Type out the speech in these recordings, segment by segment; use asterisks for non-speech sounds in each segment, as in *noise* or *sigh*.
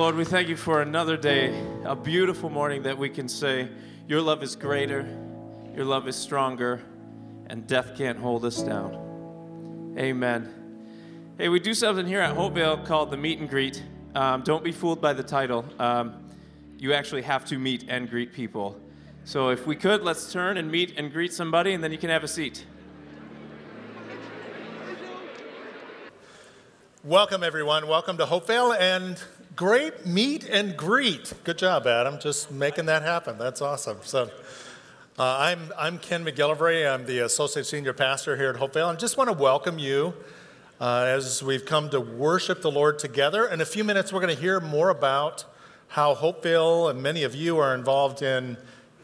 Lord, we thank you for another day, a beautiful morning that we can say, Your love is greater, Your love is stronger, and death can't hold us down. Amen. Hey, we do something here at Hopevale called the meet and greet. Um, don't be fooled by the title. Um, you actually have to meet and greet people. So if we could, let's turn and meet and greet somebody, and then you can have a seat. Welcome, everyone. Welcome to Hopevale and great meet and greet. Good job, Adam. Just making that happen. That's awesome. So, uh, I'm, I'm Ken McGillivray. I'm the Associate Senior Pastor here at Hopevale. And just want to welcome you uh, as we've come to worship the Lord together. In a few minutes, we're going to hear more about how Hopevale and many of you are involved in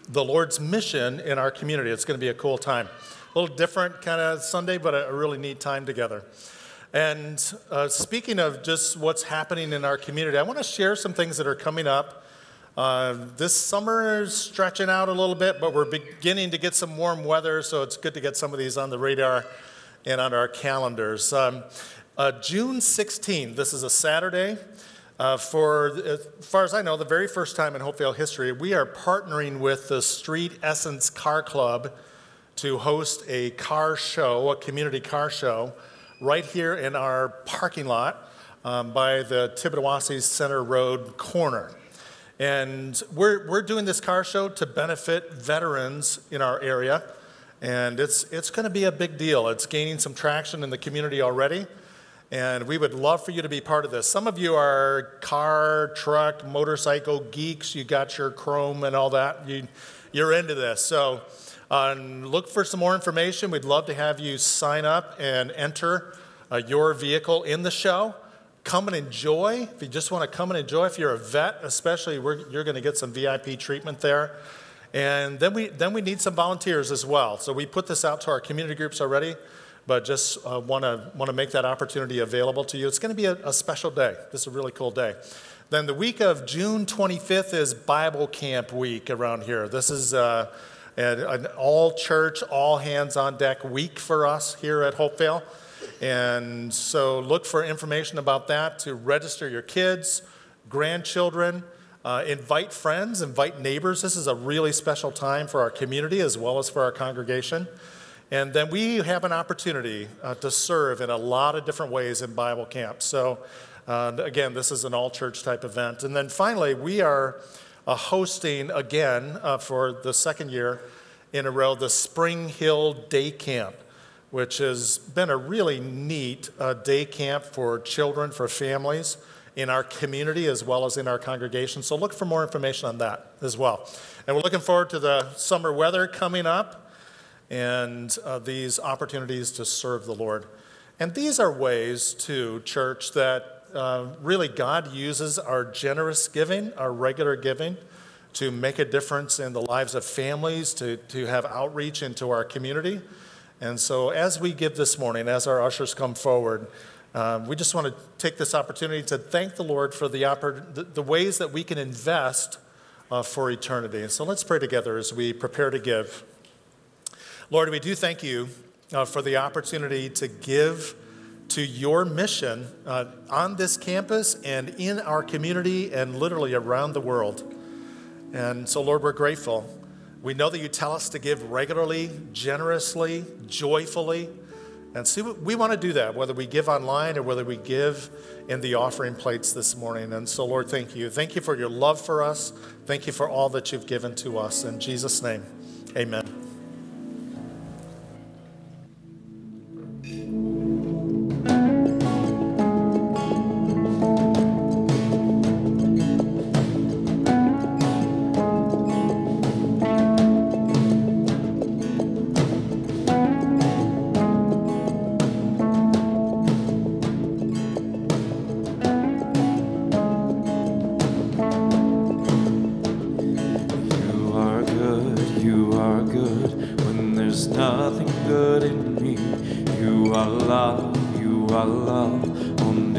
the Lord's mission in our community. It's going to be a cool time. A little different kind of Sunday, but a really neat time together. And uh, speaking of just what's happening in our community, I want to share some things that are coming up. Uh, this summer is stretching out a little bit, but we're beginning to get some warm weather, so it's good to get some of these on the radar and on our calendars. Um, uh, June 16th, this is a Saturday. Uh, for, as far as I know, the very first time in Hopevale history, we are partnering with the Street Essence Car Club to host a car show, a community car show, right here in our parking lot um, by the Tittabawassee Center Road corner. And we're, we're doing this car show to benefit veterans in our area. And it's, it's going to be a big deal. It's gaining some traction in the community already. And we would love for you to be part of this. Some of you are car, truck, motorcycle geeks. You got your chrome and all that. You, you're into this. So uh, look for some more information. We'd love to have you sign up and enter uh, your vehicle in the show come and enjoy. If you just want to come and enjoy, if you're a vet, especially, you're going to get some VIP treatment there. And then we, then we need some volunteers as well. So we put this out to our community groups already, but just uh, want to want to make that opportunity available to you. It's going to be a, a special day. This is a really cool day. Then the week of June 25th is Bible Camp Week around here. This is uh, an, an all church, all hands on deck week for us here at Hopevale. And so look for information about that to register your kids, grandchildren, uh, invite friends, invite neighbors. This is a really special time for our community as well as for our congregation. And then we have an opportunity uh, to serve in a lot of different ways in Bible camp. So, uh, again, this is an all church type event. And then finally, we are hosting again uh, for the second year in a row the Spring Hill Day Camp which has been a really neat uh, day camp for children, for families in our community as well as in our congregation. So look for more information on that as well. And we're looking forward to the summer weather coming up and uh, these opportunities to serve the Lord. And these are ways, too, church, that uh, really God uses our generous giving, our regular giving, to make a difference in the lives of families, to, to have outreach into our community. And so, as we give this morning, as our ushers come forward, um, we just want to take this opportunity to thank the Lord for the, oppor- the, the ways that we can invest uh, for eternity. And so, let's pray together as we prepare to give. Lord, we do thank you uh, for the opportunity to give to your mission uh, on this campus and in our community and literally around the world. And so, Lord, we're grateful. We know that you tell us to give regularly, generously, joyfully. And so we want to do that, whether we give online or whether we give in the offering plates this morning. And so, Lord, thank you. Thank you for your love for us. Thank you for all that you've given to us. In Jesus' name, amen.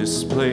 Are more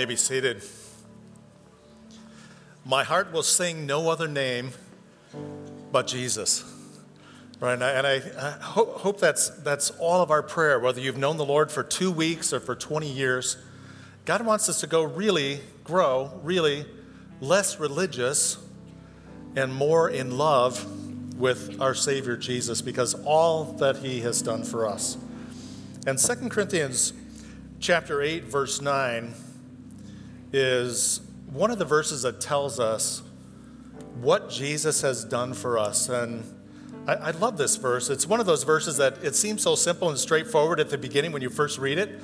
may be seated. My heart will sing no other name but Jesus. Right, and I, and I, hope, hope that's, that's all of our prayer, whether you've known the Lord for two weeks or for 20 years. God wants us to go really, grow really less religious and more in love with our Savior Jesus because all that He has done for us. And 2 Corinthians chapter 8, verse 9 is one of the verses that tells us what Jesus has done for us. And I, I, love this verse. It's one of those verses that it seems so simple and straightforward at the beginning when you first read it,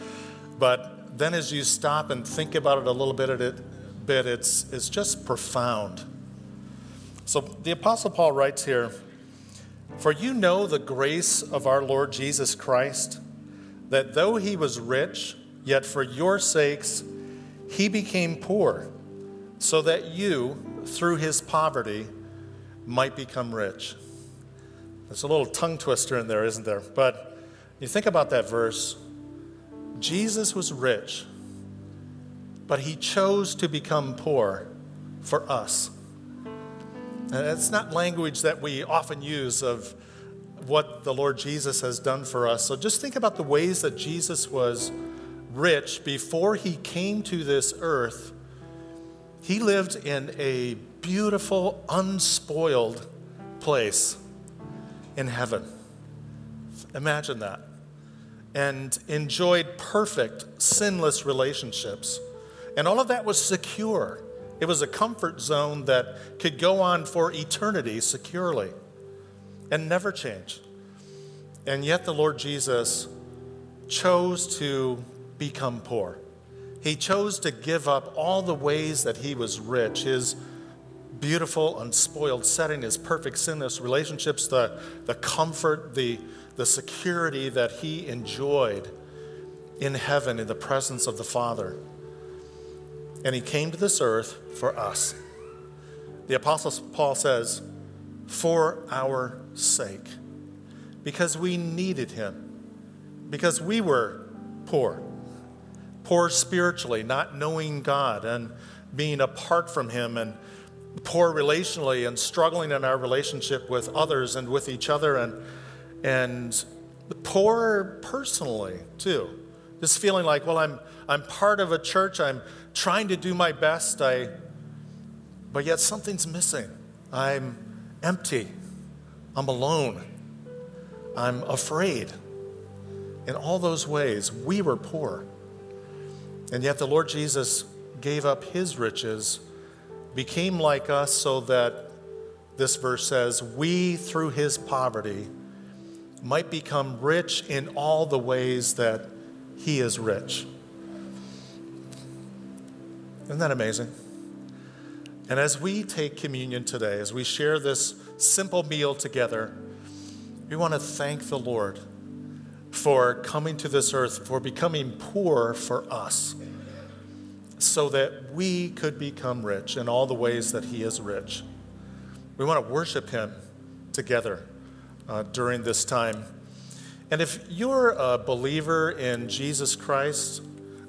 but then as you stop and think about it a little bit, it, bit it's, it's just profound. So the Apostle Paul writes here For you know the grace of our Lord Jesus Christ, that though he was rich, yet for your sakes he became poor, so that you, through his poverty, might become rich. There's a little tongue twister in there, isn't there? But you think about that verse Jesus was rich, but he chose to become poor for us. And it's not language that we often use of what the Lord Jesus has done for us. So just think about the ways that Jesus was rich before he came to this earth. He lived in a beautiful, unspoiled place in heaven. Imagine that. And enjoyed perfect, sinless relationships. And all of that was secure. It was a comfort zone that could go on for eternity securely and never change. And yet the Lord Jesus chose to become poor. He chose to give up all the ways that he was rich, his beautiful, unspoiled setting, his perfect sinless relationships, the, the comfort, the, the security that he enjoyed in heaven in the presence of the Father. And he came to this earth for us. The Apostle Paul says, for our sake, because we needed him, because we were poor, poor spiritually, not knowing God and being apart from him and poor relationally and struggling in our relationship with others and with each other and and poor personally too. Just feeling like well i'm i'm part of a church i'm trying to do my best i but yet something's missing. I'm empty. I'm alone. I'm afraid. In all those ways we were poor and yet the lord jesus gave up his riches became like us so that this verse says, we through his poverty might become rich in all the ways that he is rich. Isn't that amazing? And as we take communion today, as we share this simple meal together, we want to thank the Lord for coming to this earth, for becoming poor for us so that we could become rich in all the ways that He is rich. We want to worship Him together uh, during this time. And if you're a believer in Jesus Christ,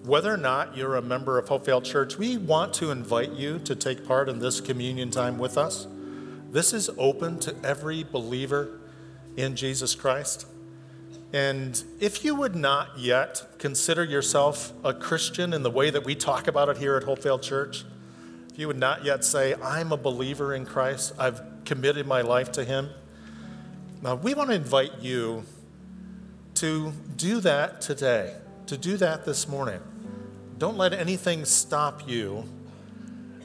whether or not you're a member of Hopevale Church, we want to invite you to take part in this communion time with us. This is open to every believer in Jesus Christ. And if you would not yet consider yourself a Christian in the way that we talk about it here at Hopevale Church, if you would not yet say, I'm a believer in Christ, I've committed my life to Him, now we want to invite you to do that today, to do that this morning. Don't let anything stop you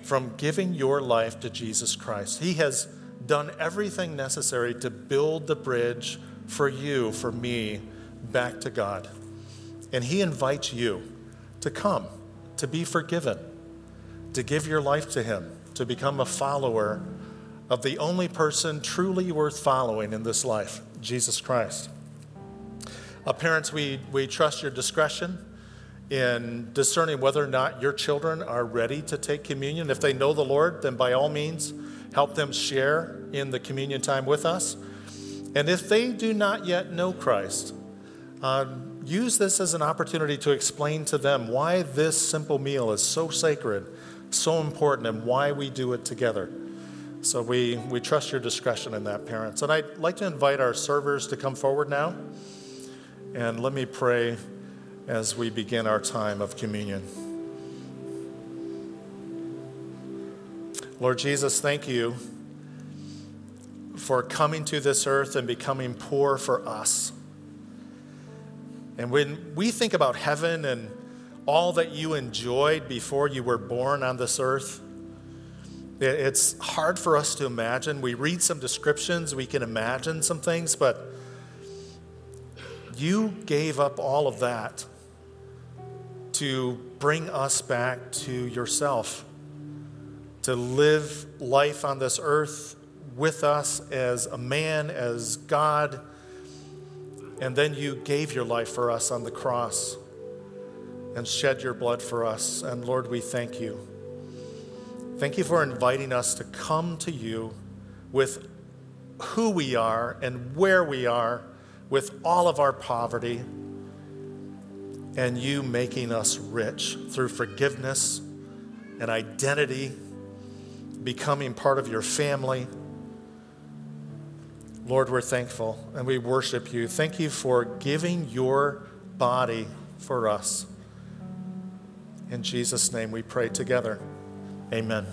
from giving your life to Jesus Christ. He has done everything necessary to build the bridge for you, for me, back to God. And He invites you to come, to be forgiven, to give your life to Him, to become a follower of the only person truly worth following in this life, Jesus Christ. Uh, parents, we, we trust your discretion in discerning whether or not your children are ready to take communion. If they know the Lord, then by all means, help them share in the communion time with us. And if they do not yet know Christ, uh, use this as an opportunity to explain to them why this simple meal is so sacred, so important, and why we do it together. So we, we trust your discretion in that, parents. And I'd like to invite our servers to come forward now. And let me pray as we begin our time of communion. Lord Jesus, thank you for coming to this earth and becoming poor for us. And when we think about heaven and all that you enjoyed before you were born on this earth, it's hard for us to imagine. We read some descriptions, we can imagine some things, but you gave up all of that to bring us back to yourself, to live life on this earth with us as a man, as God. And then you gave your life for us on the cross and shed your blood for us. And Lord, we thank you. Thank you for inviting us to come to you with who we are and where we are, with all of our poverty, and you making us rich through forgiveness and identity, becoming part of your family. Lord, we're thankful and we worship you. Thank you for giving your body for us. In Jesus' name we pray together. Amen.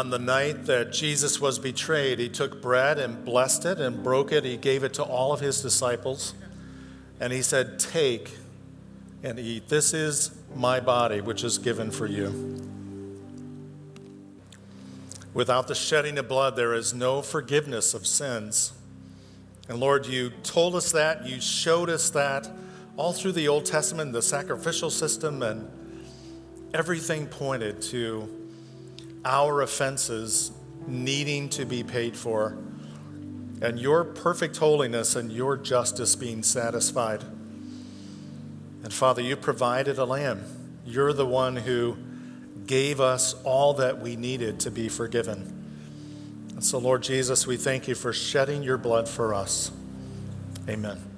On the night that Jesus was betrayed, he took bread and blessed it and broke it. He gave it to all of his disciples. And he said, Take and eat. This is my body, which is given for you. Without the shedding of blood, there is no forgiveness of sins. And Lord, you told us that, you showed us that all through the Old Testament, the sacrificial system, and everything pointed to our offenses needing to be paid for, and your perfect holiness and your justice being satisfied. And Father, you provided a lamb. You're the one who gave us all that we needed to be forgiven. And so, Lord Jesus, we thank you for shedding your blood for us. Amen.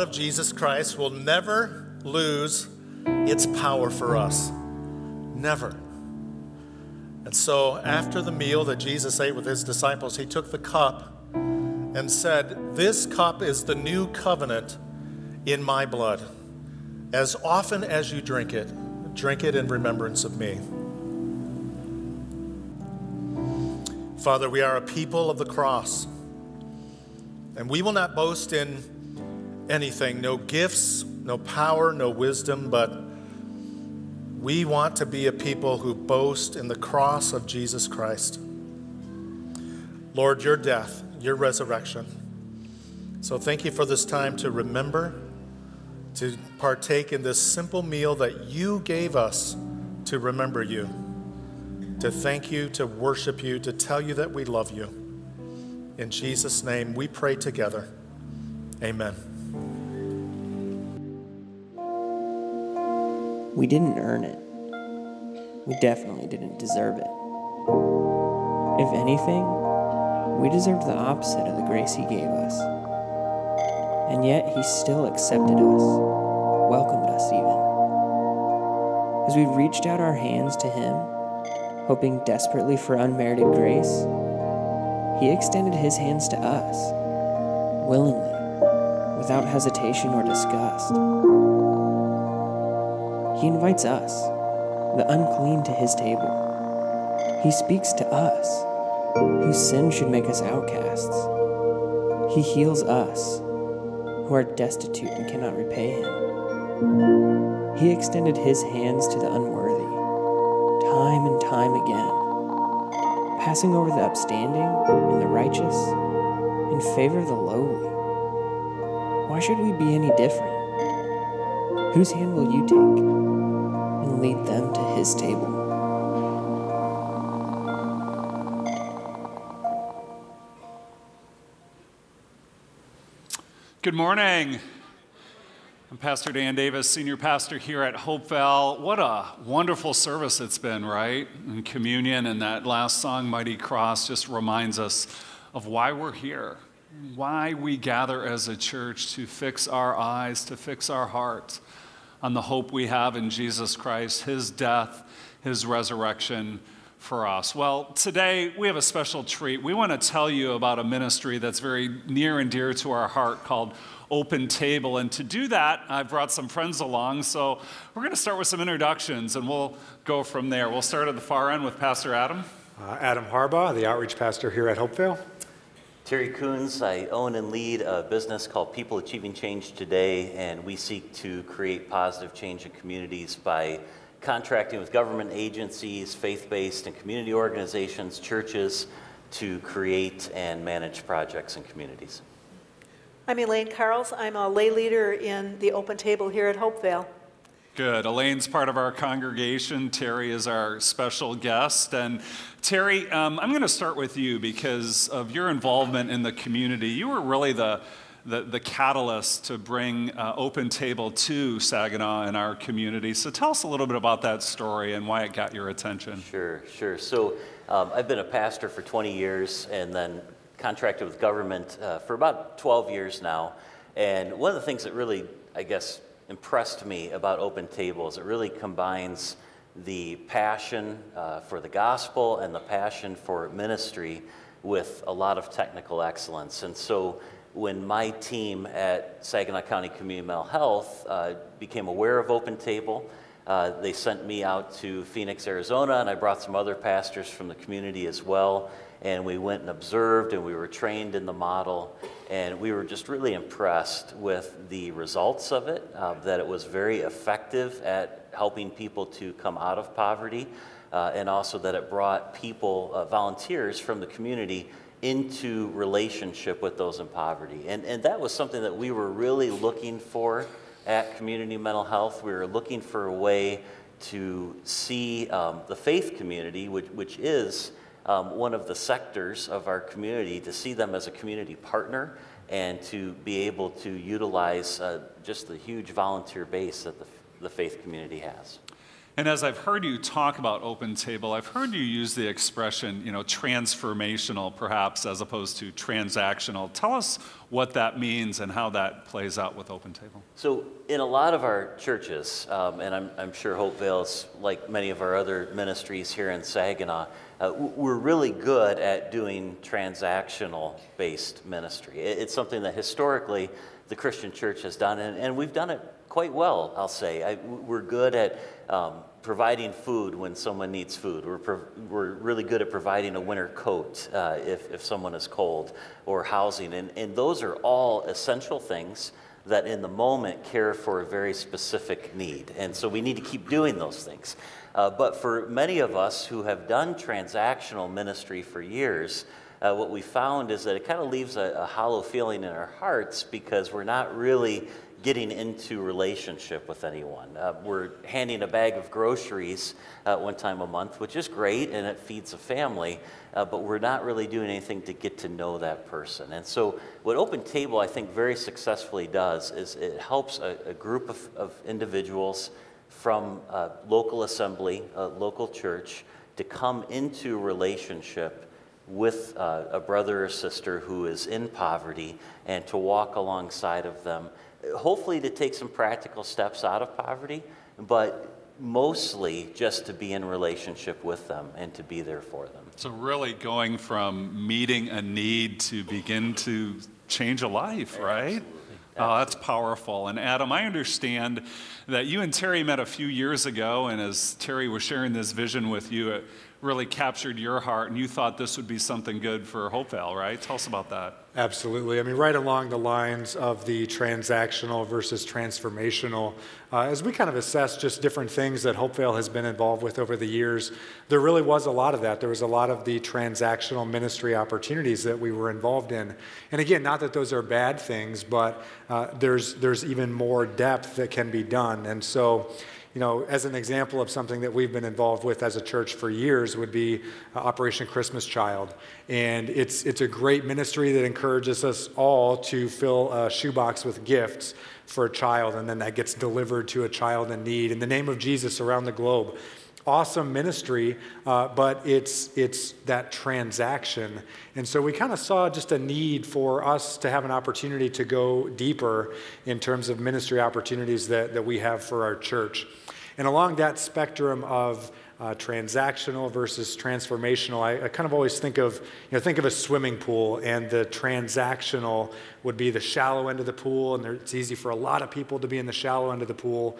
Blood of Jesus Christ will never lose its power for us. Never. And so, after the meal that Jesus ate with his disciples, he took the cup and said, This cup is the new covenant in my blood. As often as you drink it, drink it in remembrance of me. Father, we are a people of the cross, and we will not boast in anything no gifts, no power, no wisdom, but we want to be a people who boast in the cross of Jesus Christ. Lord, your death, your resurrection. So thank you for this time to remember, to partake in this simple meal that you gave us to remember you, to thank you, to worship you, to tell you that we love you. In Jesus' name, we pray together. Amen. We didn't earn it. We definitely didn't deserve it. If anything, we deserved the opposite of the grace He gave us. And yet, He still accepted us, welcomed us even. As we reached out our hands to Him, hoping desperately for unmerited grace, He extended His hands to us, willingly, without hesitation or disgust. He invites us, the unclean, to his table. He speaks to us, whose sin should make us outcasts. He heals us, who are destitute and cannot repay him. He extended his hands to the unworthy, time and time again, passing over the upstanding and the righteous in favor of the lowly. Why should we be any different? Whose hand will you take and lead them to his table? Good morning. I'm Pastor Dan Davis, senior pastor here at Hopevale. What a wonderful service it's been, right? In communion, and that last song, Mighty Cross, just reminds us of why we're here, why we gather as a church to fix our eyes, to fix our hearts on the hope we have in Jesus Christ, his death, his resurrection for us. Well, today we have a special treat. We want to tell you about a ministry that's very near and dear to our heart called Open Table. And to do that, I brought some friends along. So we're going to start with some introductions and we'll go from there. We'll start at the far end with Pastor Adam. Uh, Adam Harbaugh, the outreach pastor here at Hopevale. Terry Coons, I own and lead a business called People Achieving Change Today, and we seek to create positive change in communities by contracting with government agencies, faith based and community organizations, churches to create and manage projects in communities. I'm Elaine Carls. I'm a lay leader in the Open Table here at Hopevale. Good. Elaine's part of our congregation. Terry is our special guest. And Terry, um, I'm going to start with you because of your involvement in the community. You were really the the, the catalyst to bring uh, Open Table to Saginaw and our community. So tell us a little bit about that story and why it got your attention. Sure, sure. So um, I've been a pastor for 20 years and then contracted with government uh, for about 12 years now. And one of the things that really, I guess, impressed me about Open Tables. it really combines the passion uh, for the gospel and the passion for ministry with a lot of technical excellence. And so when my team at Saginaw County Community Mental Health uh, became aware of Open Table, uh, they sent me out to Phoenix, Arizona, and I brought some other pastors from the community as well. And we went and observed, and we were trained in the model, and we were just really impressed with the results of it. Uh, that it was very effective at helping people to come out of poverty, uh, and also that it brought people, uh, volunteers from the community, into relationship with those in poverty. And, and that was something that we were really looking for at Community Mental Health. We were looking for a way to see um, the faith community, which, which is um, one of the sectors of our community, to see them as a community partner and to be able to utilize uh, just the huge volunteer base that the, the faith community has. And as I've heard you talk about Open Table, I've heard you use the expression, you know, transformational perhaps as opposed to transactional. Tell us what that means and how that plays out with Open Table. So, in a lot of our churches, um, and I'm, I'm sure Hopevale's like many of our other ministries here in Saginaw, uh, we're really good at doing transactional based ministry. It's something that historically the Christian church has done, and, and we've done it quite well, I'll say. I, we're good at um, providing food when someone needs food. We're, pro- we're really good at providing a winter coat uh, if, if someone is cold, or housing. And, and those are all essential things that in the moment care for a very specific need. And so we need to keep doing those things. Uh, but for many of us who have done transactional ministry for years, uh, what we found is that it kind of leaves a, a hollow feeling in our hearts because we're not really getting into relationship with anyone. Uh, we're handing a bag of groceries uh, one time a month, which is great and it feeds a family, uh, but we're not really doing anything to get to know that person. And so, what Open Table I think very successfully does is it helps a, a group of, of, individuals from a local assembly, a local church, to come into relationship with uh, a brother or sister who is in poverty and to walk alongside of them hopefully to take some practical steps out of poverty, but mostly just to be in relationship with them and to be there for them. So, really going from meeting a need to begin to change a life, right? Absolutely. Oh, that's powerful. And Adam, I understand that you and Terry met a few years ago, and as Terry was sharing this vision with you, it really captured your heart, and you thought this would be something good for Hopevale, right? Tell us about that. Absolutely. I mean, right along the lines of the transactional versus transformational, uh, as we kind of assess just different things that Hopevale has been involved with over the years, there really was a lot of that. There was a lot of the transactional ministry opportunities that we were involved in. And again, not that those are bad things, but uh, there's, there's even more depth that can be done. And so, you know, as an example of something that we've been involved with as a church for years would be uh, Operation Christmas Child. And it's, it's a great ministry that encourages us all to fill a shoebox with gifts for a child, and then that gets delivered to a child in need in the name of Jesus around the globe awesome ministry, uh, but it's, it's that transaction. And so we kind of saw just a need for us to have an opportunity to go deeper in terms of ministry opportunities that, that we have for our church. And along that spectrum of uh, transactional versus transformational, I, I, kind of always think of, you know, think of a swimming pool, and the transactional would be the shallow end of the pool, and there, it's easy for a lot of people to be in the shallow end of the pool.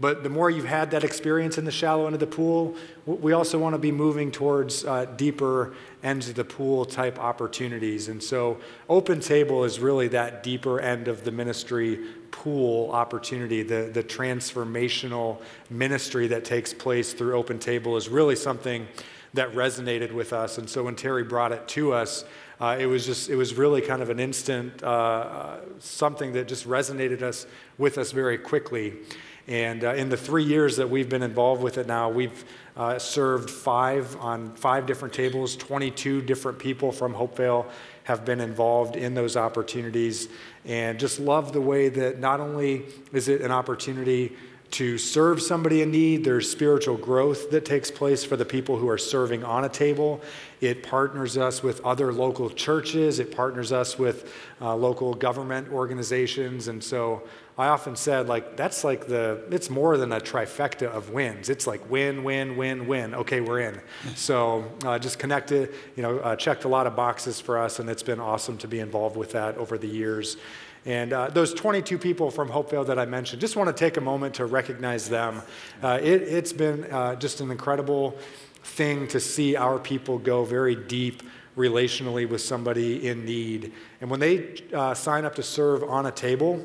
But the more you've had that experience in the shallow end of the pool, we also want to be moving towards uh, deeper ends of the pool type opportunities. And so, Open Table is really that deeper end of the ministry pool opportunity. The, the transformational ministry that takes place through Open Table is really something that resonated with us. And so, when Terry brought it to us, uh, it was just it was really kind of an instant uh, something that just resonated us with us very quickly and uh, in the three years that we've been involved with it now, we've uh, served five on five different tables. 22 different people from Hopevale have been involved in those opportunities. And just love the way that not only is it an opportunity to serve somebody in need. There's spiritual growth that takes place for the people who are serving on a table. It partners us with other local churches, it partners us with uh, local government organizations. And so I often said, like, that's like the, it's more than a trifecta of wins. It's like win, win, win, win. Okay, we're in. So uh, just connected, you know, uh, checked a lot of boxes for us, and it's been awesome to be involved with that over the years. And uh, those 22 people from Hopevale that I mentioned, just want to take a moment to recognize them. Uh, it, has been uh, just an incredible thing to see our people go very deep relationally with somebody in need. And when they uh, sign up to serve on a table,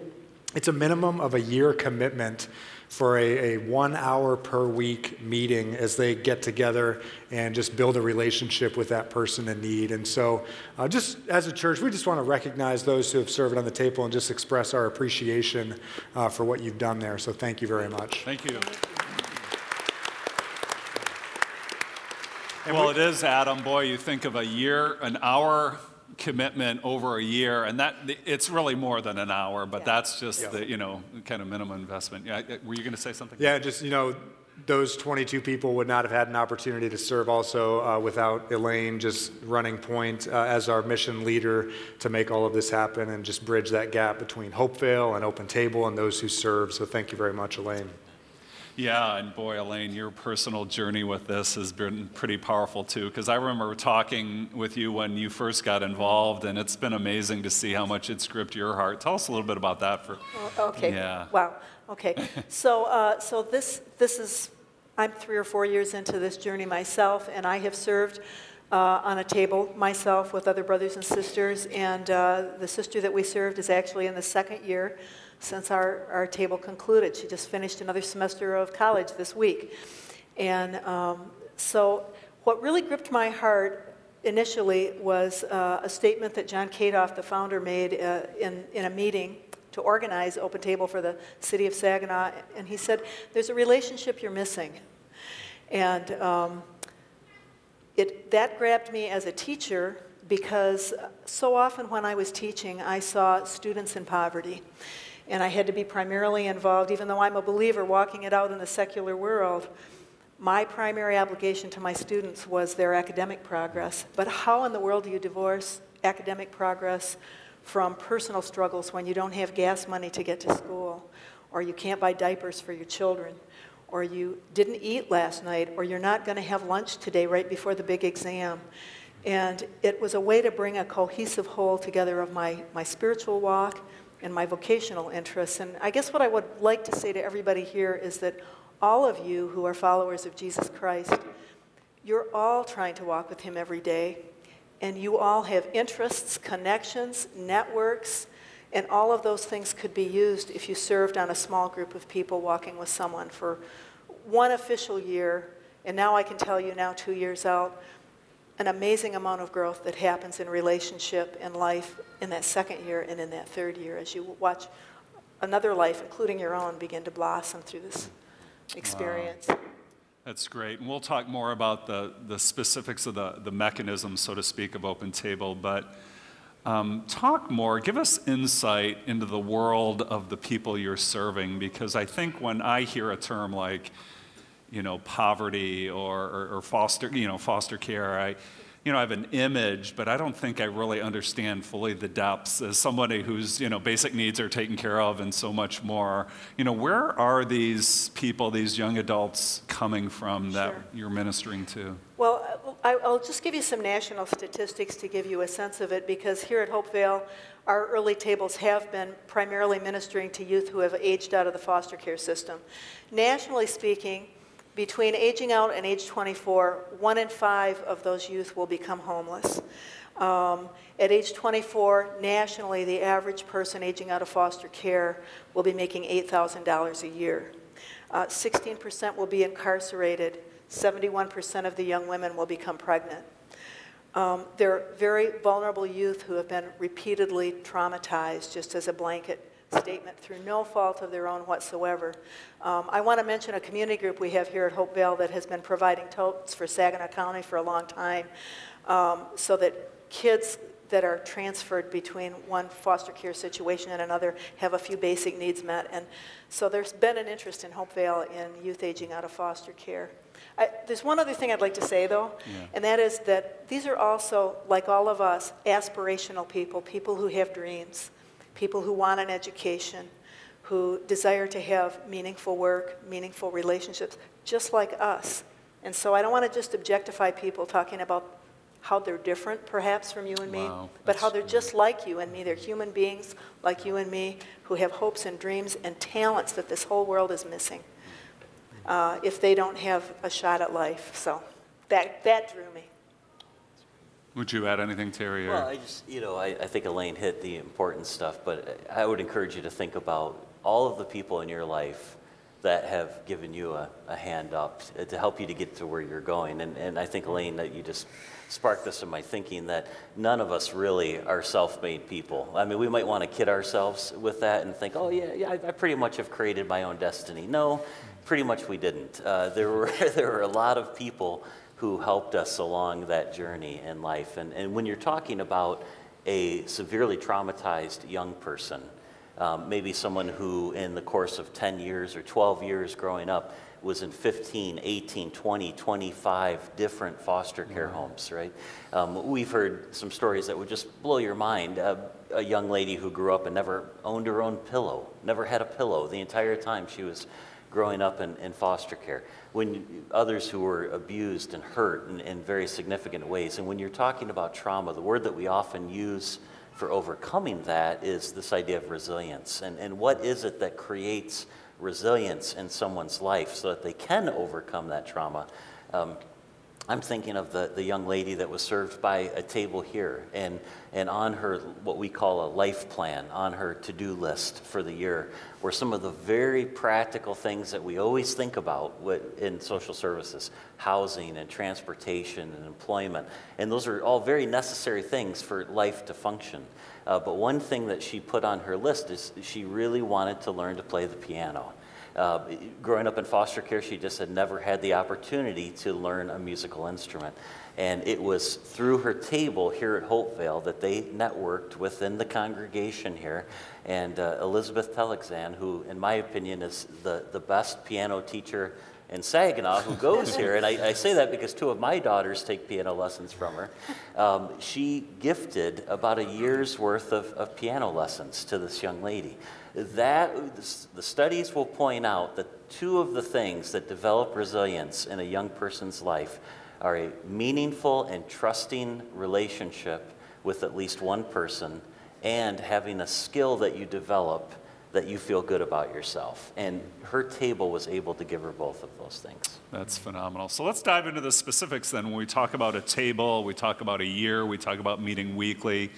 it's a minimum of a year commitment for a, a, one hour per week meeting as they get together and just build a relationship with that person in need. And so, uh, just as a church, we just want to recognize those who have served on the table and just express our appreciation uh, for what you've done there. So, thank you very much. Thank you. well, it is, Adam. Boy, you think of a year, an hour commitment over a year, and that it's really more than an hour, but yeah. that's just yeah. the you know kind of minimum investment. Yeah, were you going to say something? Yeah, just you know, those 22 people would not have had an opportunity to serve also uh, without Elaine just running point uh, as our mission leader to make all of this happen and just bridge that gap between Hopevale and Open Table and those who serve. So thank you very much, Elaine. Yeah, and boy, Elaine, your personal journey with this has been pretty powerful too. Because I remember talking with you when you first got involved, and it's been amazing to see how much it's gripped your heart. Tell us a little bit about that. For Oh, Okay. Yeah. Wow. Okay. *laughs* so, uh, so this this is I'm three or four years into this journey myself, and I have served uh, on a table myself with other brothers and sisters. And uh, the sister that we served is actually in the second year since our, our table concluded. She just finished another semester of college this week. And um, so, what really gripped my heart initially was uh, a statement that Jon Katov, the founder, made uh, in, in a meeting to organize Open Table for the city of Saginaw. And he said, There's a relationship you're missing. And um, it, that grabbed me as a teacher because so often when I was teaching, I saw students in poverty. And I had to be primarily involved, even though I'm a believer walking it out in the secular world. My primary obligation to my students was their academic progress. But how in the world do you divorce academic progress from personal struggles when you don't have gas money to get to school, or you can't buy diapers for your children, or you didn't eat last night, or you're not going to have lunch today right before the big exam? And it was a way to bring a cohesive whole together of my, my spiritual walk and my vocational interests. And I guess what I would like to say to everybody here is that all of you who are followers of Jesus Christ, you're all trying to walk with Him every day. And you all have interests, connections, networks, and all of those things could be used if you served on a small group of people walking with someone for one official year. And now I can tell you, now two years out, an amazing amount of growth that happens in relationship and life in that second year and in that third year as you watch another life, including your own, begin to blossom through this experience. That's great. And we'll talk more about the, the specifics of the, the mechanism, so to speak, of Open Table. But um, talk more, give us insight into the world of the people you're serving, because I think when I hear a term like, you know, poverty or, or, or foster, you know, foster care, I, you know, I have an image, but I don't think I really understand fully the depths as somebody whose, you know, basic needs are taken care of and so much more. You know, where are these people, these young adults coming from that Sure. you're ministering to? Well, I'll just give you some national statistics to give you a sense of it, because here at Hopevale, our early tables have been primarily ministering to youth who have aged out of the foster care system. Nationally speaking, between aging out and age 24, one in five of those youth will become homeless. Um, at age 24, nationally, the average person aging out of foster care will be making $8,000 a year. Uh, 16% will be incarcerated. 71% of the young women will become pregnant. Um, they're very vulnerable youth who have been repeatedly traumatized, just as a blanket statement, through no fault of their own whatsoever. Um, I want to mention a community group we have here at Hopevale that has been providing totes for Saginaw County for a long time, um, so that kids that are transferred between one foster care situation and another have a few basic needs met. And so there's been an interest in Hopevale in youth aging out of foster care. I, there's one other thing I'd like to say, though, and that is that these are also, like all of us, aspirational people, people who have dreams, people who want an education, who desire to have meaningful work, meaningful relationships, just like us. And so I don't want to just objectify people talking about how they're different, perhaps, from you and me, Wow, but how they're just like you and me. They're human beings like you and me who have hopes and dreams and talents that this whole world is missing uh, if they don't have a shot at life. So that, that drew me. Would you add anything, Terry? Well, I just, you know, I, I think Elaine hit the important stuff, but I would encourage you to think about all of the people in your life that have given you a, a hand up to help you to get to where you're going. And, and I think, Elaine, that you just sparked this in my thinking that none of us really are self-made people. I mean, we might want to kid ourselves with that and think, oh, yeah, yeah, I, I pretty much have created my own destiny. No, pretty much we didn't. Uh, there, were, *laughs* there were a lot of people who helped us along that journey in life. And, and when you're talking about a severely traumatized young person, Um, maybe someone who, in the course of 10 years or 12 years growing up, was in 15, 18, 20, 25 different foster care homes, right? Um, we've heard some stories that would just blow your mind. Uh, a young lady who grew up and never owned her own pillow, never had a pillow the entire time she was growing up in, in foster care. When others who were abused and hurt in, in very significant ways. And when you're talking about trauma, the word that we often use for overcoming that is this idea of resilience. And, and what is it that creates resilience in someone's life so that they can overcome that trauma? Um, I'm thinking of the, the young lady that was served by a table here, and, and on her, what we call a life plan, on her to do list for the year, were some of the very practical things that we always think about in social services housing and transportation and employment. And those are all very necessary things for life to function. Uh, but one thing that she put on her list is she really wanted to learn to play the piano. Uh, growing up in foster care, she just had never had the opportunity to learn a musical instrument. And it was through her table here at Hopevale that they networked within the congregation here. And uh, Elizabeth Telexan, who, in my opinion, is the, the best piano teacher in Saginaw who goes *laughs* here, and I, I, say that because two of my daughters take piano lessons from her. Um, she gifted about a year's worth of, of piano lessons to this young lady that the studies will point out that two of the things that develop resilience in a young person's life are a meaningful and trusting relationship with at least one person and having a skill that you develop that you feel good about yourself. And her table was able to give her both of those things. That's phenomenal. So let's dive into the specifics then. When we talk about a table, we talk about a year, we talk about meeting weekly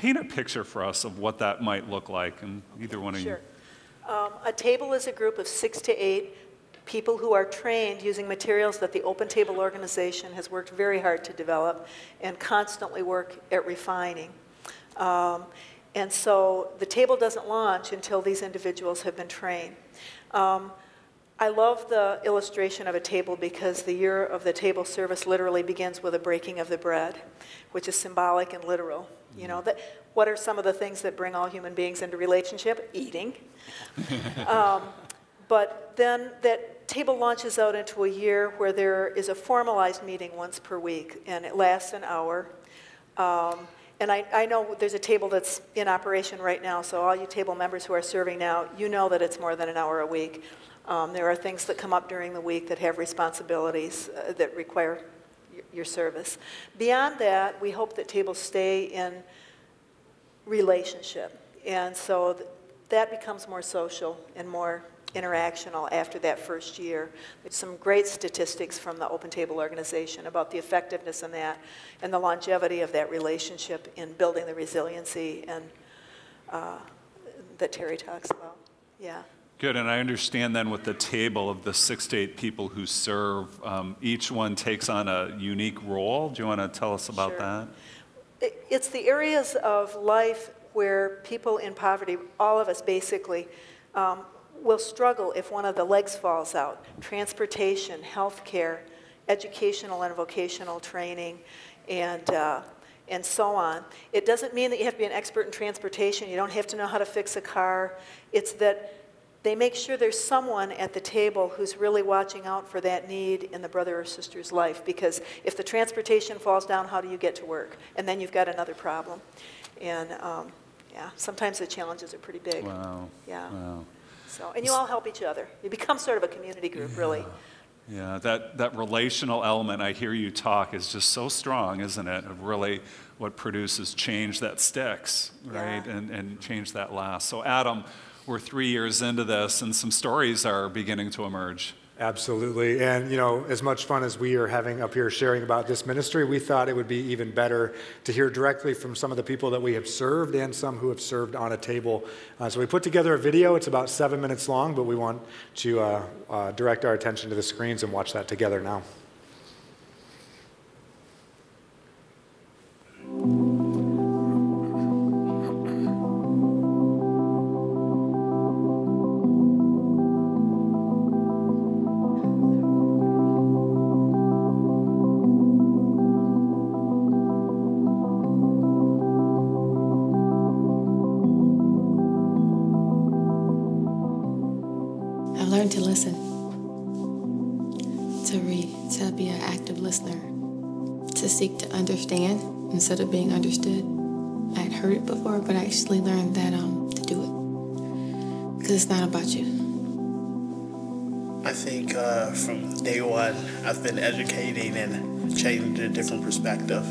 paint a picture for us of what that might look like, and either one of sure. you. Um, a table is a group of six to eight people who are trained using materials that the Open Table organization has worked very hard to develop and constantly work at refining. Um, and so the table doesn't launch until these individuals have been trained. Um, I love the illustration of a table because the year of the table service literally begins with a breaking of the bread, which is symbolic and literal. You know, that, what are some of the things that bring all human beings into relationship? Eating. *laughs* um, but then that table launches out into a year where there is a formalized meeting once per week, and it lasts an hour. Um, and I, I, know there's a table that's in operation right now, so all you table members who are serving now, you know that it's more than an hour a week. Um, there are things that come up during the week that have responsibilities uh, that require your service. Beyond that, we hope that tables stay in relationship. And so th- that becomes more social and more interactional after that first year. There's some great statistics from the Open Table organization about the effectiveness in that and the longevity of that relationship in building the resiliency and uh, that Terry talks about. Yeah. Good, and I understand then with the table of the six to eight people who serve, um, each one takes on a unique role. Do you want to tell us about sure. that? It's the areas of life where people in poverty, all of us basically, um, will struggle if one of the legs falls out. Transportation, health care, educational and vocational training, and uh, and so on. It doesn't mean that you have to be an expert in transportation. You don't have to know how to fix a car. It's that they make sure there's someone at the table who's really watching out for that need in the brother or sister's life. Because if the transportation falls down, how do you get to work? And then you've got another problem. And um, yeah, sometimes the challenges are pretty big. Wow. Yeah. Wow. So, and you all help each other. You become sort of a community group, yeah. really. Yeah, that, that relational element I hear you talk is just so strong, isn't it? Of really what produces change that sticks, right? Yeah. And, and change that lasts. So, Adam, we're three years into this, and some stories are beginning to emerge. Absolutely. And, you know, as much fun as we are having up here sharing about this ministry, we thought it would be even better to hear directly from some of the people that we have served and some who have served on a table. Uh, so we put together a video. It's about seven minutes long, but we want to uh, uh, direct our attention to the screens and watch that together now. Learned to listen, to read, to be an active listener, to seek to understand instead of being understood. I'd heard it before, but I actually learned that um, to do it because it's not about you. I think uh, from day one, I've been educating and changing a different perspective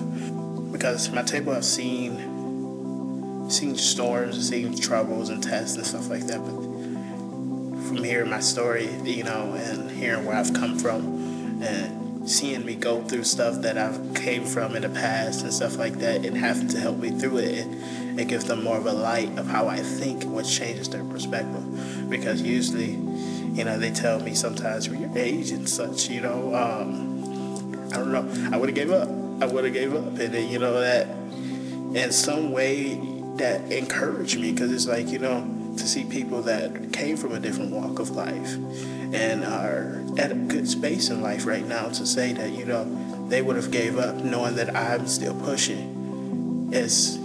because my table I've seen seen storms, seen troubles and tests and stuff like that, but from hearing my story, you know, and hearing where I've come from, and seeing me go through stuff that I've came from in the past and stuff like that, and having to help me through it, and, and give them more of a light of how I think, what changes their perspective, because usually you know, they tell me sometimes for your age and such, you know, um, I don't know, I would have gave up. I would have gave up. And then, you know, that in some way that encouraged me because it's like, you know, to see people that came from a different walk of life and are at a good space in life right now to say that, you know, they would have gave up knowing that I'm still pushing. Is,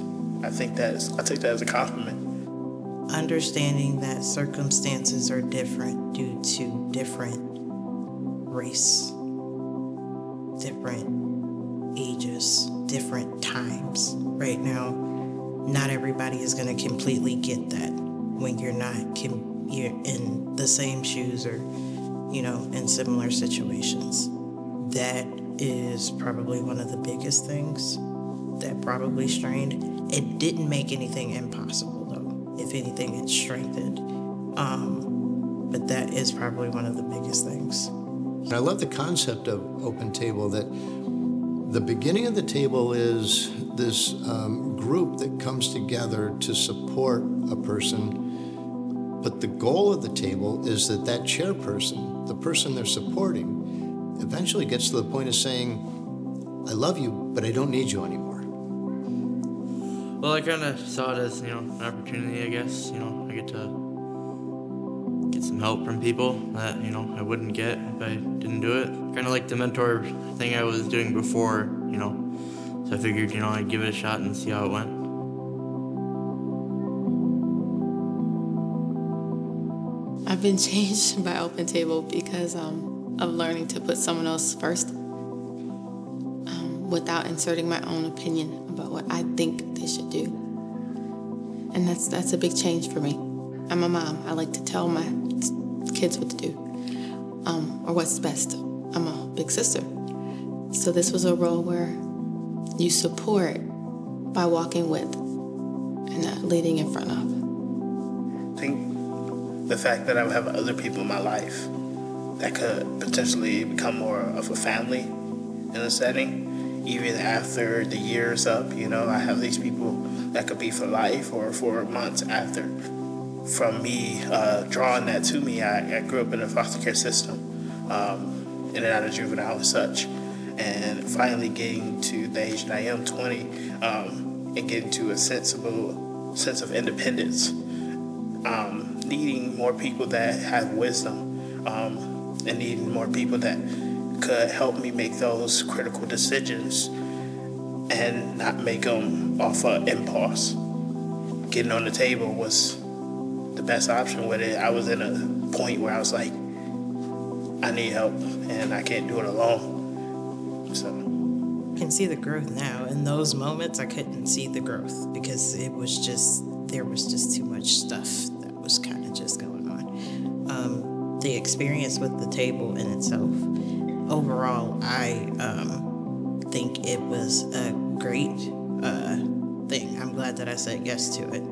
I think that's, I take that as a compliment. Understanding that circumstances are different due to different race, different ages, different times. Right now, not everybody is going to completely get that when you're not you're in the same shoes or you know in similar situations. That is probably one of the biggest things that probably strained. It didn't make anything impossible though. if anything, it strengthened. Um, but that is probably one of the biggest things. I love the concept of open table that the beginning of the table is this um, group that comes together to support a person, but the goal of the table is that that chairperson, the person they're supporting, eventually gets to the point of saying, I love you, but I don't need you anymore. Well, I kind of saw it as, you know, an opportunity, I guess. You know, I get to get some help from people that, you know, I wouldn't get if I didn't do it. Kind of like the mentor thing I was doing before, you know. So I figured, you know, I'd give it a shot and see how it went. I've been changed *laughs* by Open Table because um, of learning to put someone else first um, without inserting my own opinion about what I think they should do. And that's that's a big change for me. I'm a mom. I like to tell my kids what to do um, or what's best. I'm a big sister. So this was a role where you support by walking with and not leading in front of. The fact that I would have other people in my life that could potentially become more of a family in a setting even after the year's up. You know, I have these people that could be for life or for months after. From me uh, drawing that to me, I, I, grew up in a foster care system, um, in and out of juvenile and such. And finally getting to the age that I am, 20, um, and getting to a sensible sense of independence. Um, needing more people that have wisdom um, and needing more people that could help me make those critical decisions and not make them off of impulse. Getting on the table was the best option with it. I was in a point where I was like, I need help and I can't do it alone. So I can see the growth now. In those moments, I couldn't see the growth because it was just, there was just too much stuff was kind of just going on. Um, the experience with the table in itself overall, I um, think it was a great uh, thing. I'm glad that I said yes to it.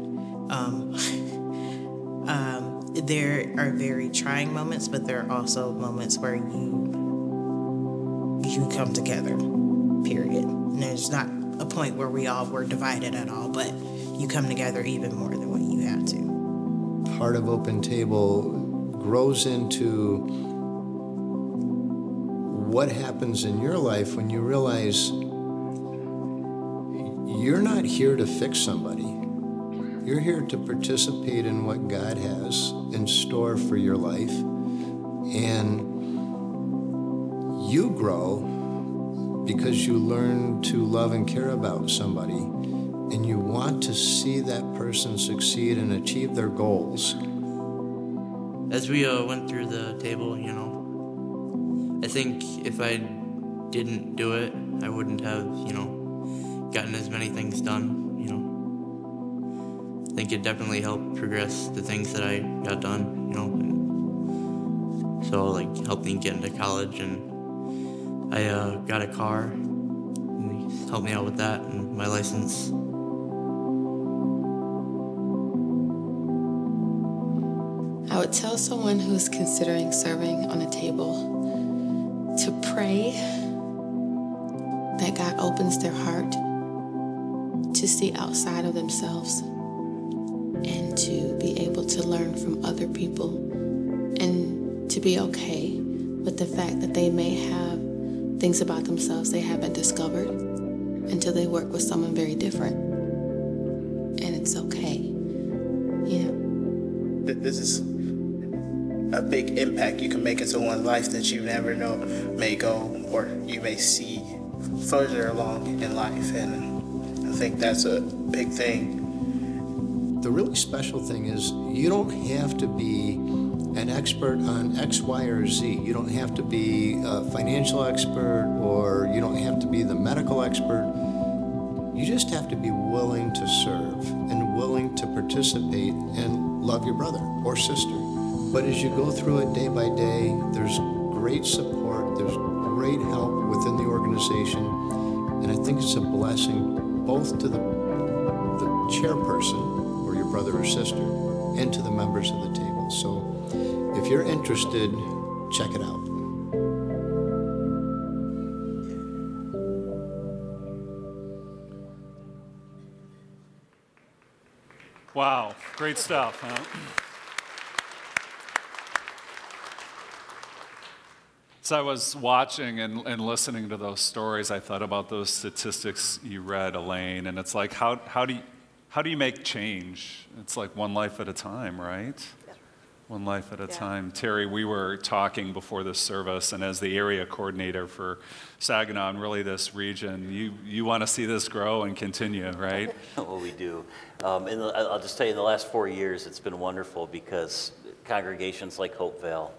Um, *laughs* um, there are very trying moments, but there are also moments where you you come together. Period. And there's not a point where we all were divided at all, but you come together even more than what you had to. Part of Open Table grows into what happens in your life when you realize you're not here to fix somebody. You're here to participate in what God has in store for your life. And you grow because you learn to love and care about somebody and you want to see that person succeed and achieve their goals. as we uh, went through the table, you know, I think if I didn't do it, I wouldn't have, you know, gotten as many things done, you know. I think it definitely helped progress the things that I got done, you know. And so, like, helped me get into college, and I uh, got a car, and he helped me out with that and my license. Would tell someone who's considering serving on a table to pray that God opens their heart to see outside of themselves and to be able to learn from other people and to be okay with the fact that they may have things about themselves they haven't discovered until they work with someone very different. And it's okay. Know? This is a big impact you can make in someone's life that you never know may go or you may see further along in life. And I think that's a big thing. The really special thing is you don't have to be an expert on X, Y, or Z. You don't have to be a financial expert or you don't have to be the medical expert. You just have to be willing to serve and willing to participate and love your brother or sister. But as you go through it day by day, there's great support, there's great help within the organization, and I think it's a blessing both to the the chairperson or your brother or sister and to the members of the table. So if you're interested, check it out. Wow, great stuff. Huh? I was watching and, and listening to those stories, I thought about those statistics you read, Elaine, and it's like, how, how, do, you, how do you make change? It's like one life at a time, right? One life at a Yeah. time. Terry, we were talking before this service, and as the area coordinator for Saginaw and really this region, you, you want to see this grow and continue, right? *laughs* Well, we do. Um, I- I'll just tell you, in the last four years, it's been wonderful because congregations like Hopevale,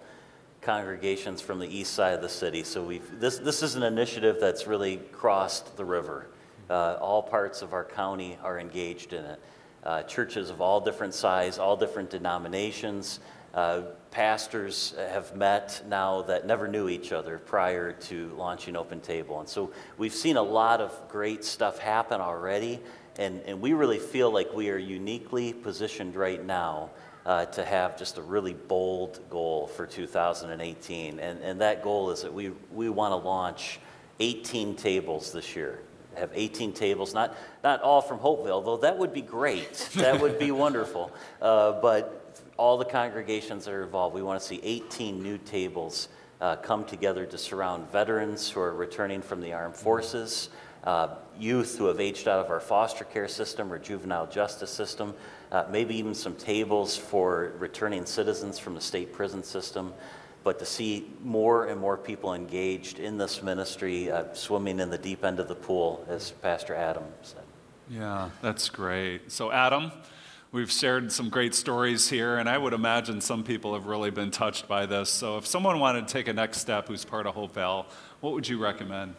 congregations from the east side of the city. So we've this this is an initiative that's really crossed the river. Uh, all parts of our county are engaged in it. Uh, churches of all different size, all different denominations. Uh, pastors have met now that never knew each other prior to launching Open Table. And so we've seen a lot of great stuff happen already. And, and we really feel like we are uniquely positioned right now uh, to have just a really bold goal for 2018. And, and that goal is that we, we want to launch 18 tables this year. Have 18 tables, not, not all from Hopevale, though that would be great. *laughs* That would be wonderful. Uh, but all the congregations that are involved, we want to see 18 new tables uh, come together to surround veterans who are returning from the armed forces, uh, youth who have aged out of our foster care system or juvenile justice system, uh, maybe even some tables for returning citizens from the state prison system. But to see more and more people engaged in this ministry, uh, swimming in the deep end of the pool, as Pastor Adam said. Yeah, that's great. So, Adam, we've shared some great stories here, and I would imagine some people have really been touched by this. So, if someone wanted to take a next step who's part of Hopevale, what would you recommend?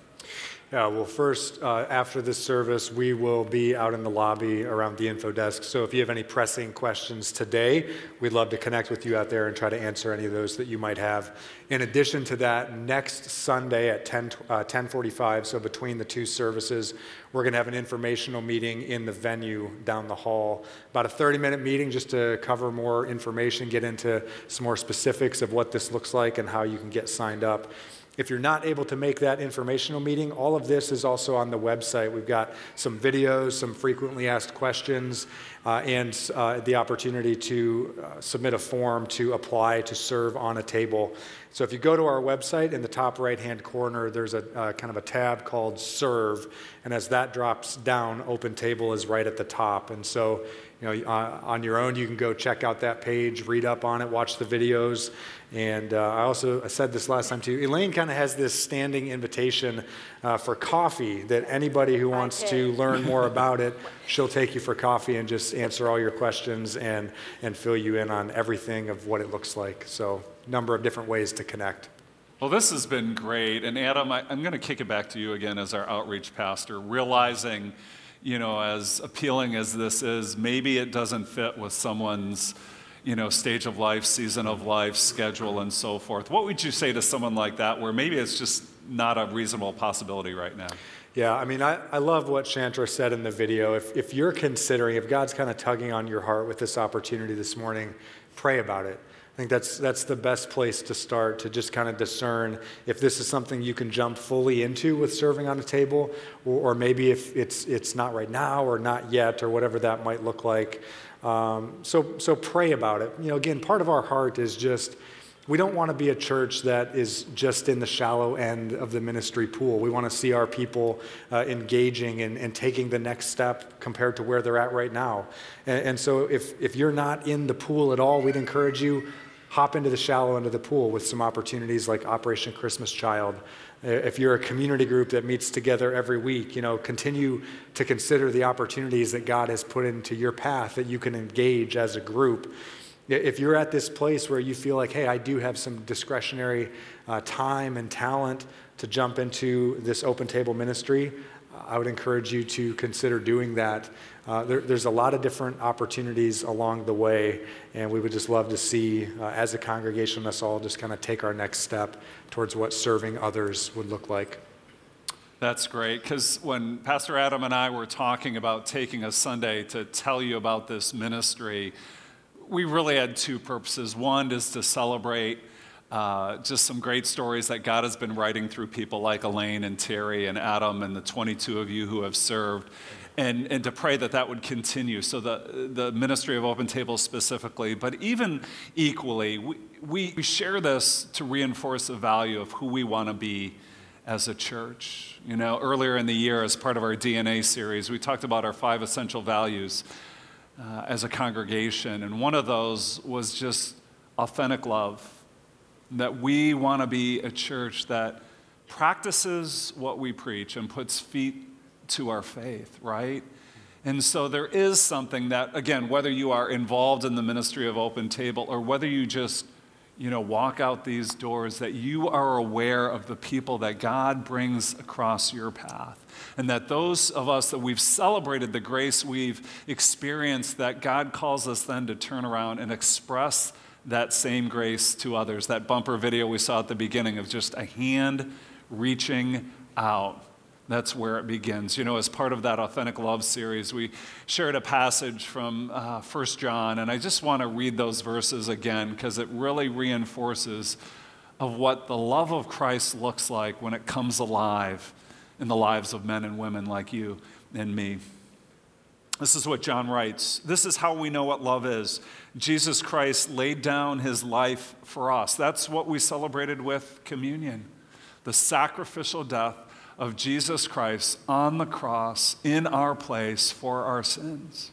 Yeah, well, first, uh, after this service, we will be out in the lobby around the info desk. So if you have any pressing questions today, we'd love to connect with you out there and try to answer any of those that you might have. In addition to that, next Sunday at 10, uh, 1045, so between the two services, we're going to have an informational meeting in the venue down the hall. About a 30-minute meeting just to cover more information, get into some more specifics of what this looks like and how you can get signed up. If you're not able to make that informational meeting, all of this is also on the website. We've got some videos, some frequently asked questions, uh, and uh, the opportunity to uh, submit a form to apply to serve on a table. So if you go to our website in the top right hand corner, there's a uh, kind of a tab called Serve, and as that drops down, Open Table is right at the top. And so you know, uh, on your own, you can go check out that page, read up on it, watch the videos. And uh, I also I said this last time too. Elaine kind of has this standing invitation uh, for coffee that anybody who wants to learn more *laughs* about it, she'll take you for coffee and just answer all your questions and, and fill you in on everything of what it looks like. So, number of different ways to connect. Well, this has been great. And Adam, I, am going to kick it back to you again as our outreach pastor, realizing you know, as appealing as this is, maybe it doesn't fit with someone's, you know, stage of life, season of life, schedule, and so forth. What would you say to someone like that where maybe it's just not a reasonable possibility right now? Yeah, I mean, I, I love what Chantra said in the video. If, if you're considering, if God's kind of tugging on your heart with this opportunity this morning, pray about it. I think that's, that's the best place to start to just kind of discern if this is something you can jump fully into with serving on a table, or, or maybe if it's, it's not right now or not yet, or whatever that might look like. Um, so, so pray about it. You know, again, part of our heart is just we don't want to be a church that is just in the shallow end of the ministry pool. We want to see our people uh, engaging and, and, taking the next step compared to where they're at right now. And, and so, if, if you're not in the pool at all, we'd encourage you hop into the shallow end of the pool with some opportunities like Operation Christmas Child. If you're a community group that meets together every week, you know, continue to consider the opportunities that God has put into your path that you can engage as a group. If you're at this place where you feel like, hey, I do have some discretionary uh, time and talent to jump into this open table ministry, I would encourage you to consider doing that. Uh, there, there's a lot of different opportunities along the way, and we would just love to see, uh, as a congregation, us all just kind of take our next step towards what serving others would look like. That's great, because when Pastor Adam and I were talking about taking a Sunday to tell you about this ministry, we really had two purposes. One is to celebrate uh, just some great stories that God has been writing through people like Elaine and Terry and Adam and the 22 of you who have served. And, and to pray that that would continue. So, the, the ministry of Open Table specifically, but even equally, we, we share this to reinforce the value of who we want to be as a church. You know, earlier in the year, as part of our DNA series, we talked about our five essential values uh, as a congregation. And one of those was just authentic love that we want to be a church that practices what we preach and puts feet to our faith, right? And so there is something that, again, whether you are involved in the ministry of Open Table or whether you just, you know, walk out these doors, that you are aware of the people that God brings across your path. And that those of us that we've celebrated the grace we've experienced, that God calls us then to turn around and express that same grace to others. That bumper video we saw at the beginning of just a hand reaching out. That's where it begins. You know, as part of that Authentic Love series, we shared a passage from uh, 1 John, and I just want to read those verses again because it really reinforces of what the love of Christ looks like when it comes alive in the lives of men and women like you and me. This is what John writes. This is how we know what love is. Jesus Christ laid down his life for us. That's what we celebrated with communion the sacrificial death of Jesus Christ on the cross in our place for our sins.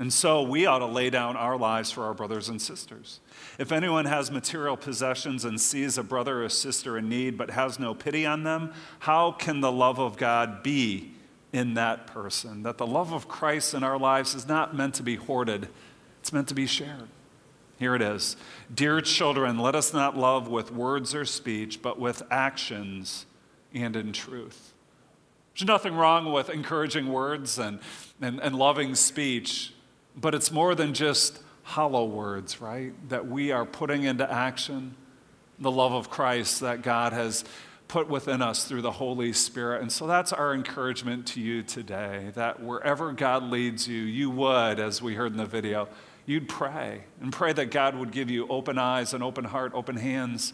And so we ought to lay down our lives for our brothers and sisters. If anyone has material possessions and sees a brother or sister in need but has no pity on them, how can the love of God be in that person? That the love of Christ in our lives is not meant to be hoarded it's meant to be shared. Here it is Dear children, let us not love with words or speech, but with actions and in truth. There's nothing wrong with encouraging words and, and, and loving speech, but it's more than just hollow words, right? That we are putting into action the love of Christ that God has put within us through the Holy Spirit. And so that's our encouragement to you today that wherever God leads you, you would, as we heard in the video, you'd pray and pray that God would give you open eyes and open heart, open hands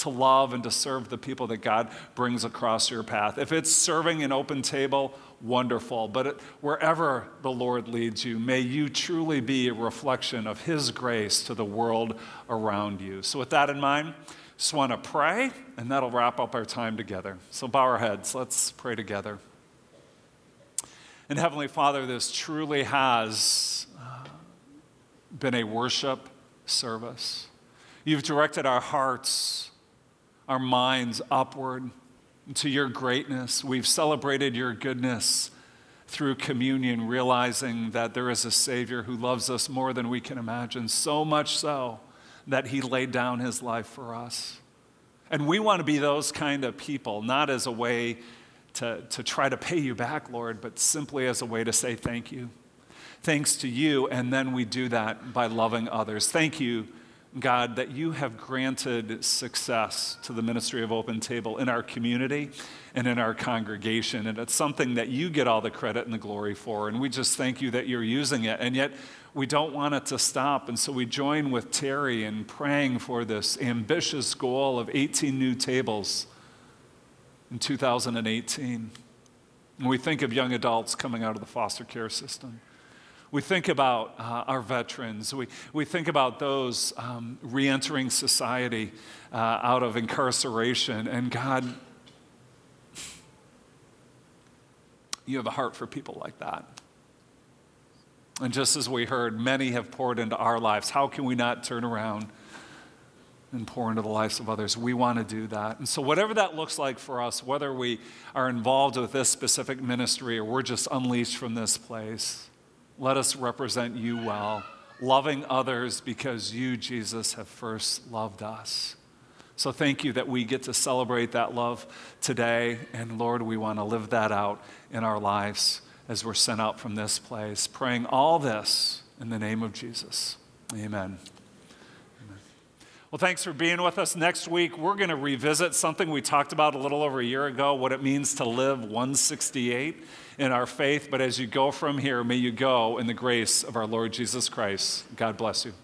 to love and to serve the people that God brings across your path. If it's serving an open table, wonderful. But it, wherever the Lord leads you, may you truly be a reflection of His grace to the world around you. So, with that in mind, just want to pray, and that'll wrap up our time together. So, bow our heads. Let's pray together. And Heavenly Father, this truly has uh, been a worship service. You've directed our hearts, our minds upward to your greatness. We've celebrated your goodness through communion, realizing that there is a Savior who loves us more than we can imagine, so much so that he laid down his life for us. And we want to be those kind of people, not as a way to, to try to pay you back, Lord, but simply as a way to say thank you. Thanks to you, and then we do that by loving others. Thank you God, that you have granted success to the ministry of Open Table in our community and in our congregation. And it's something that you get all the credit and the glory for. And we just thank you that you're using it. And yet, we don't want it to stop. And so we join with Terry in praying for this ambitious goal of 18 new tables in 2018. And we think of young adults coming out of the foster care system. We think about uh, our veterans. We, we think about those um, re entering society uh, out of incarceration. And God, you have a heart for people like that. And just as we heard, many have poured into our lives. How can we not turn around and pour into the lives of others? We want to do that. And so, whatever that looks like for us, whether we are involved with this specific ministry or we're just unleashed from this place, let us represent you well, loving others because you, Jesus, have first loved us. So thank you that we get to celebrate that love today. And Lord, we want to live that out in our lives as we're sent out from this place. Praying all this in the name of Jesus. Amen. Well, thanks for being with us. Next week, we're going to revisit something we talked about a little over a year ago what it means to live 168 in our faith. But as you go from here, may you go in the grace of our Lord Jesus Christ. God bless you.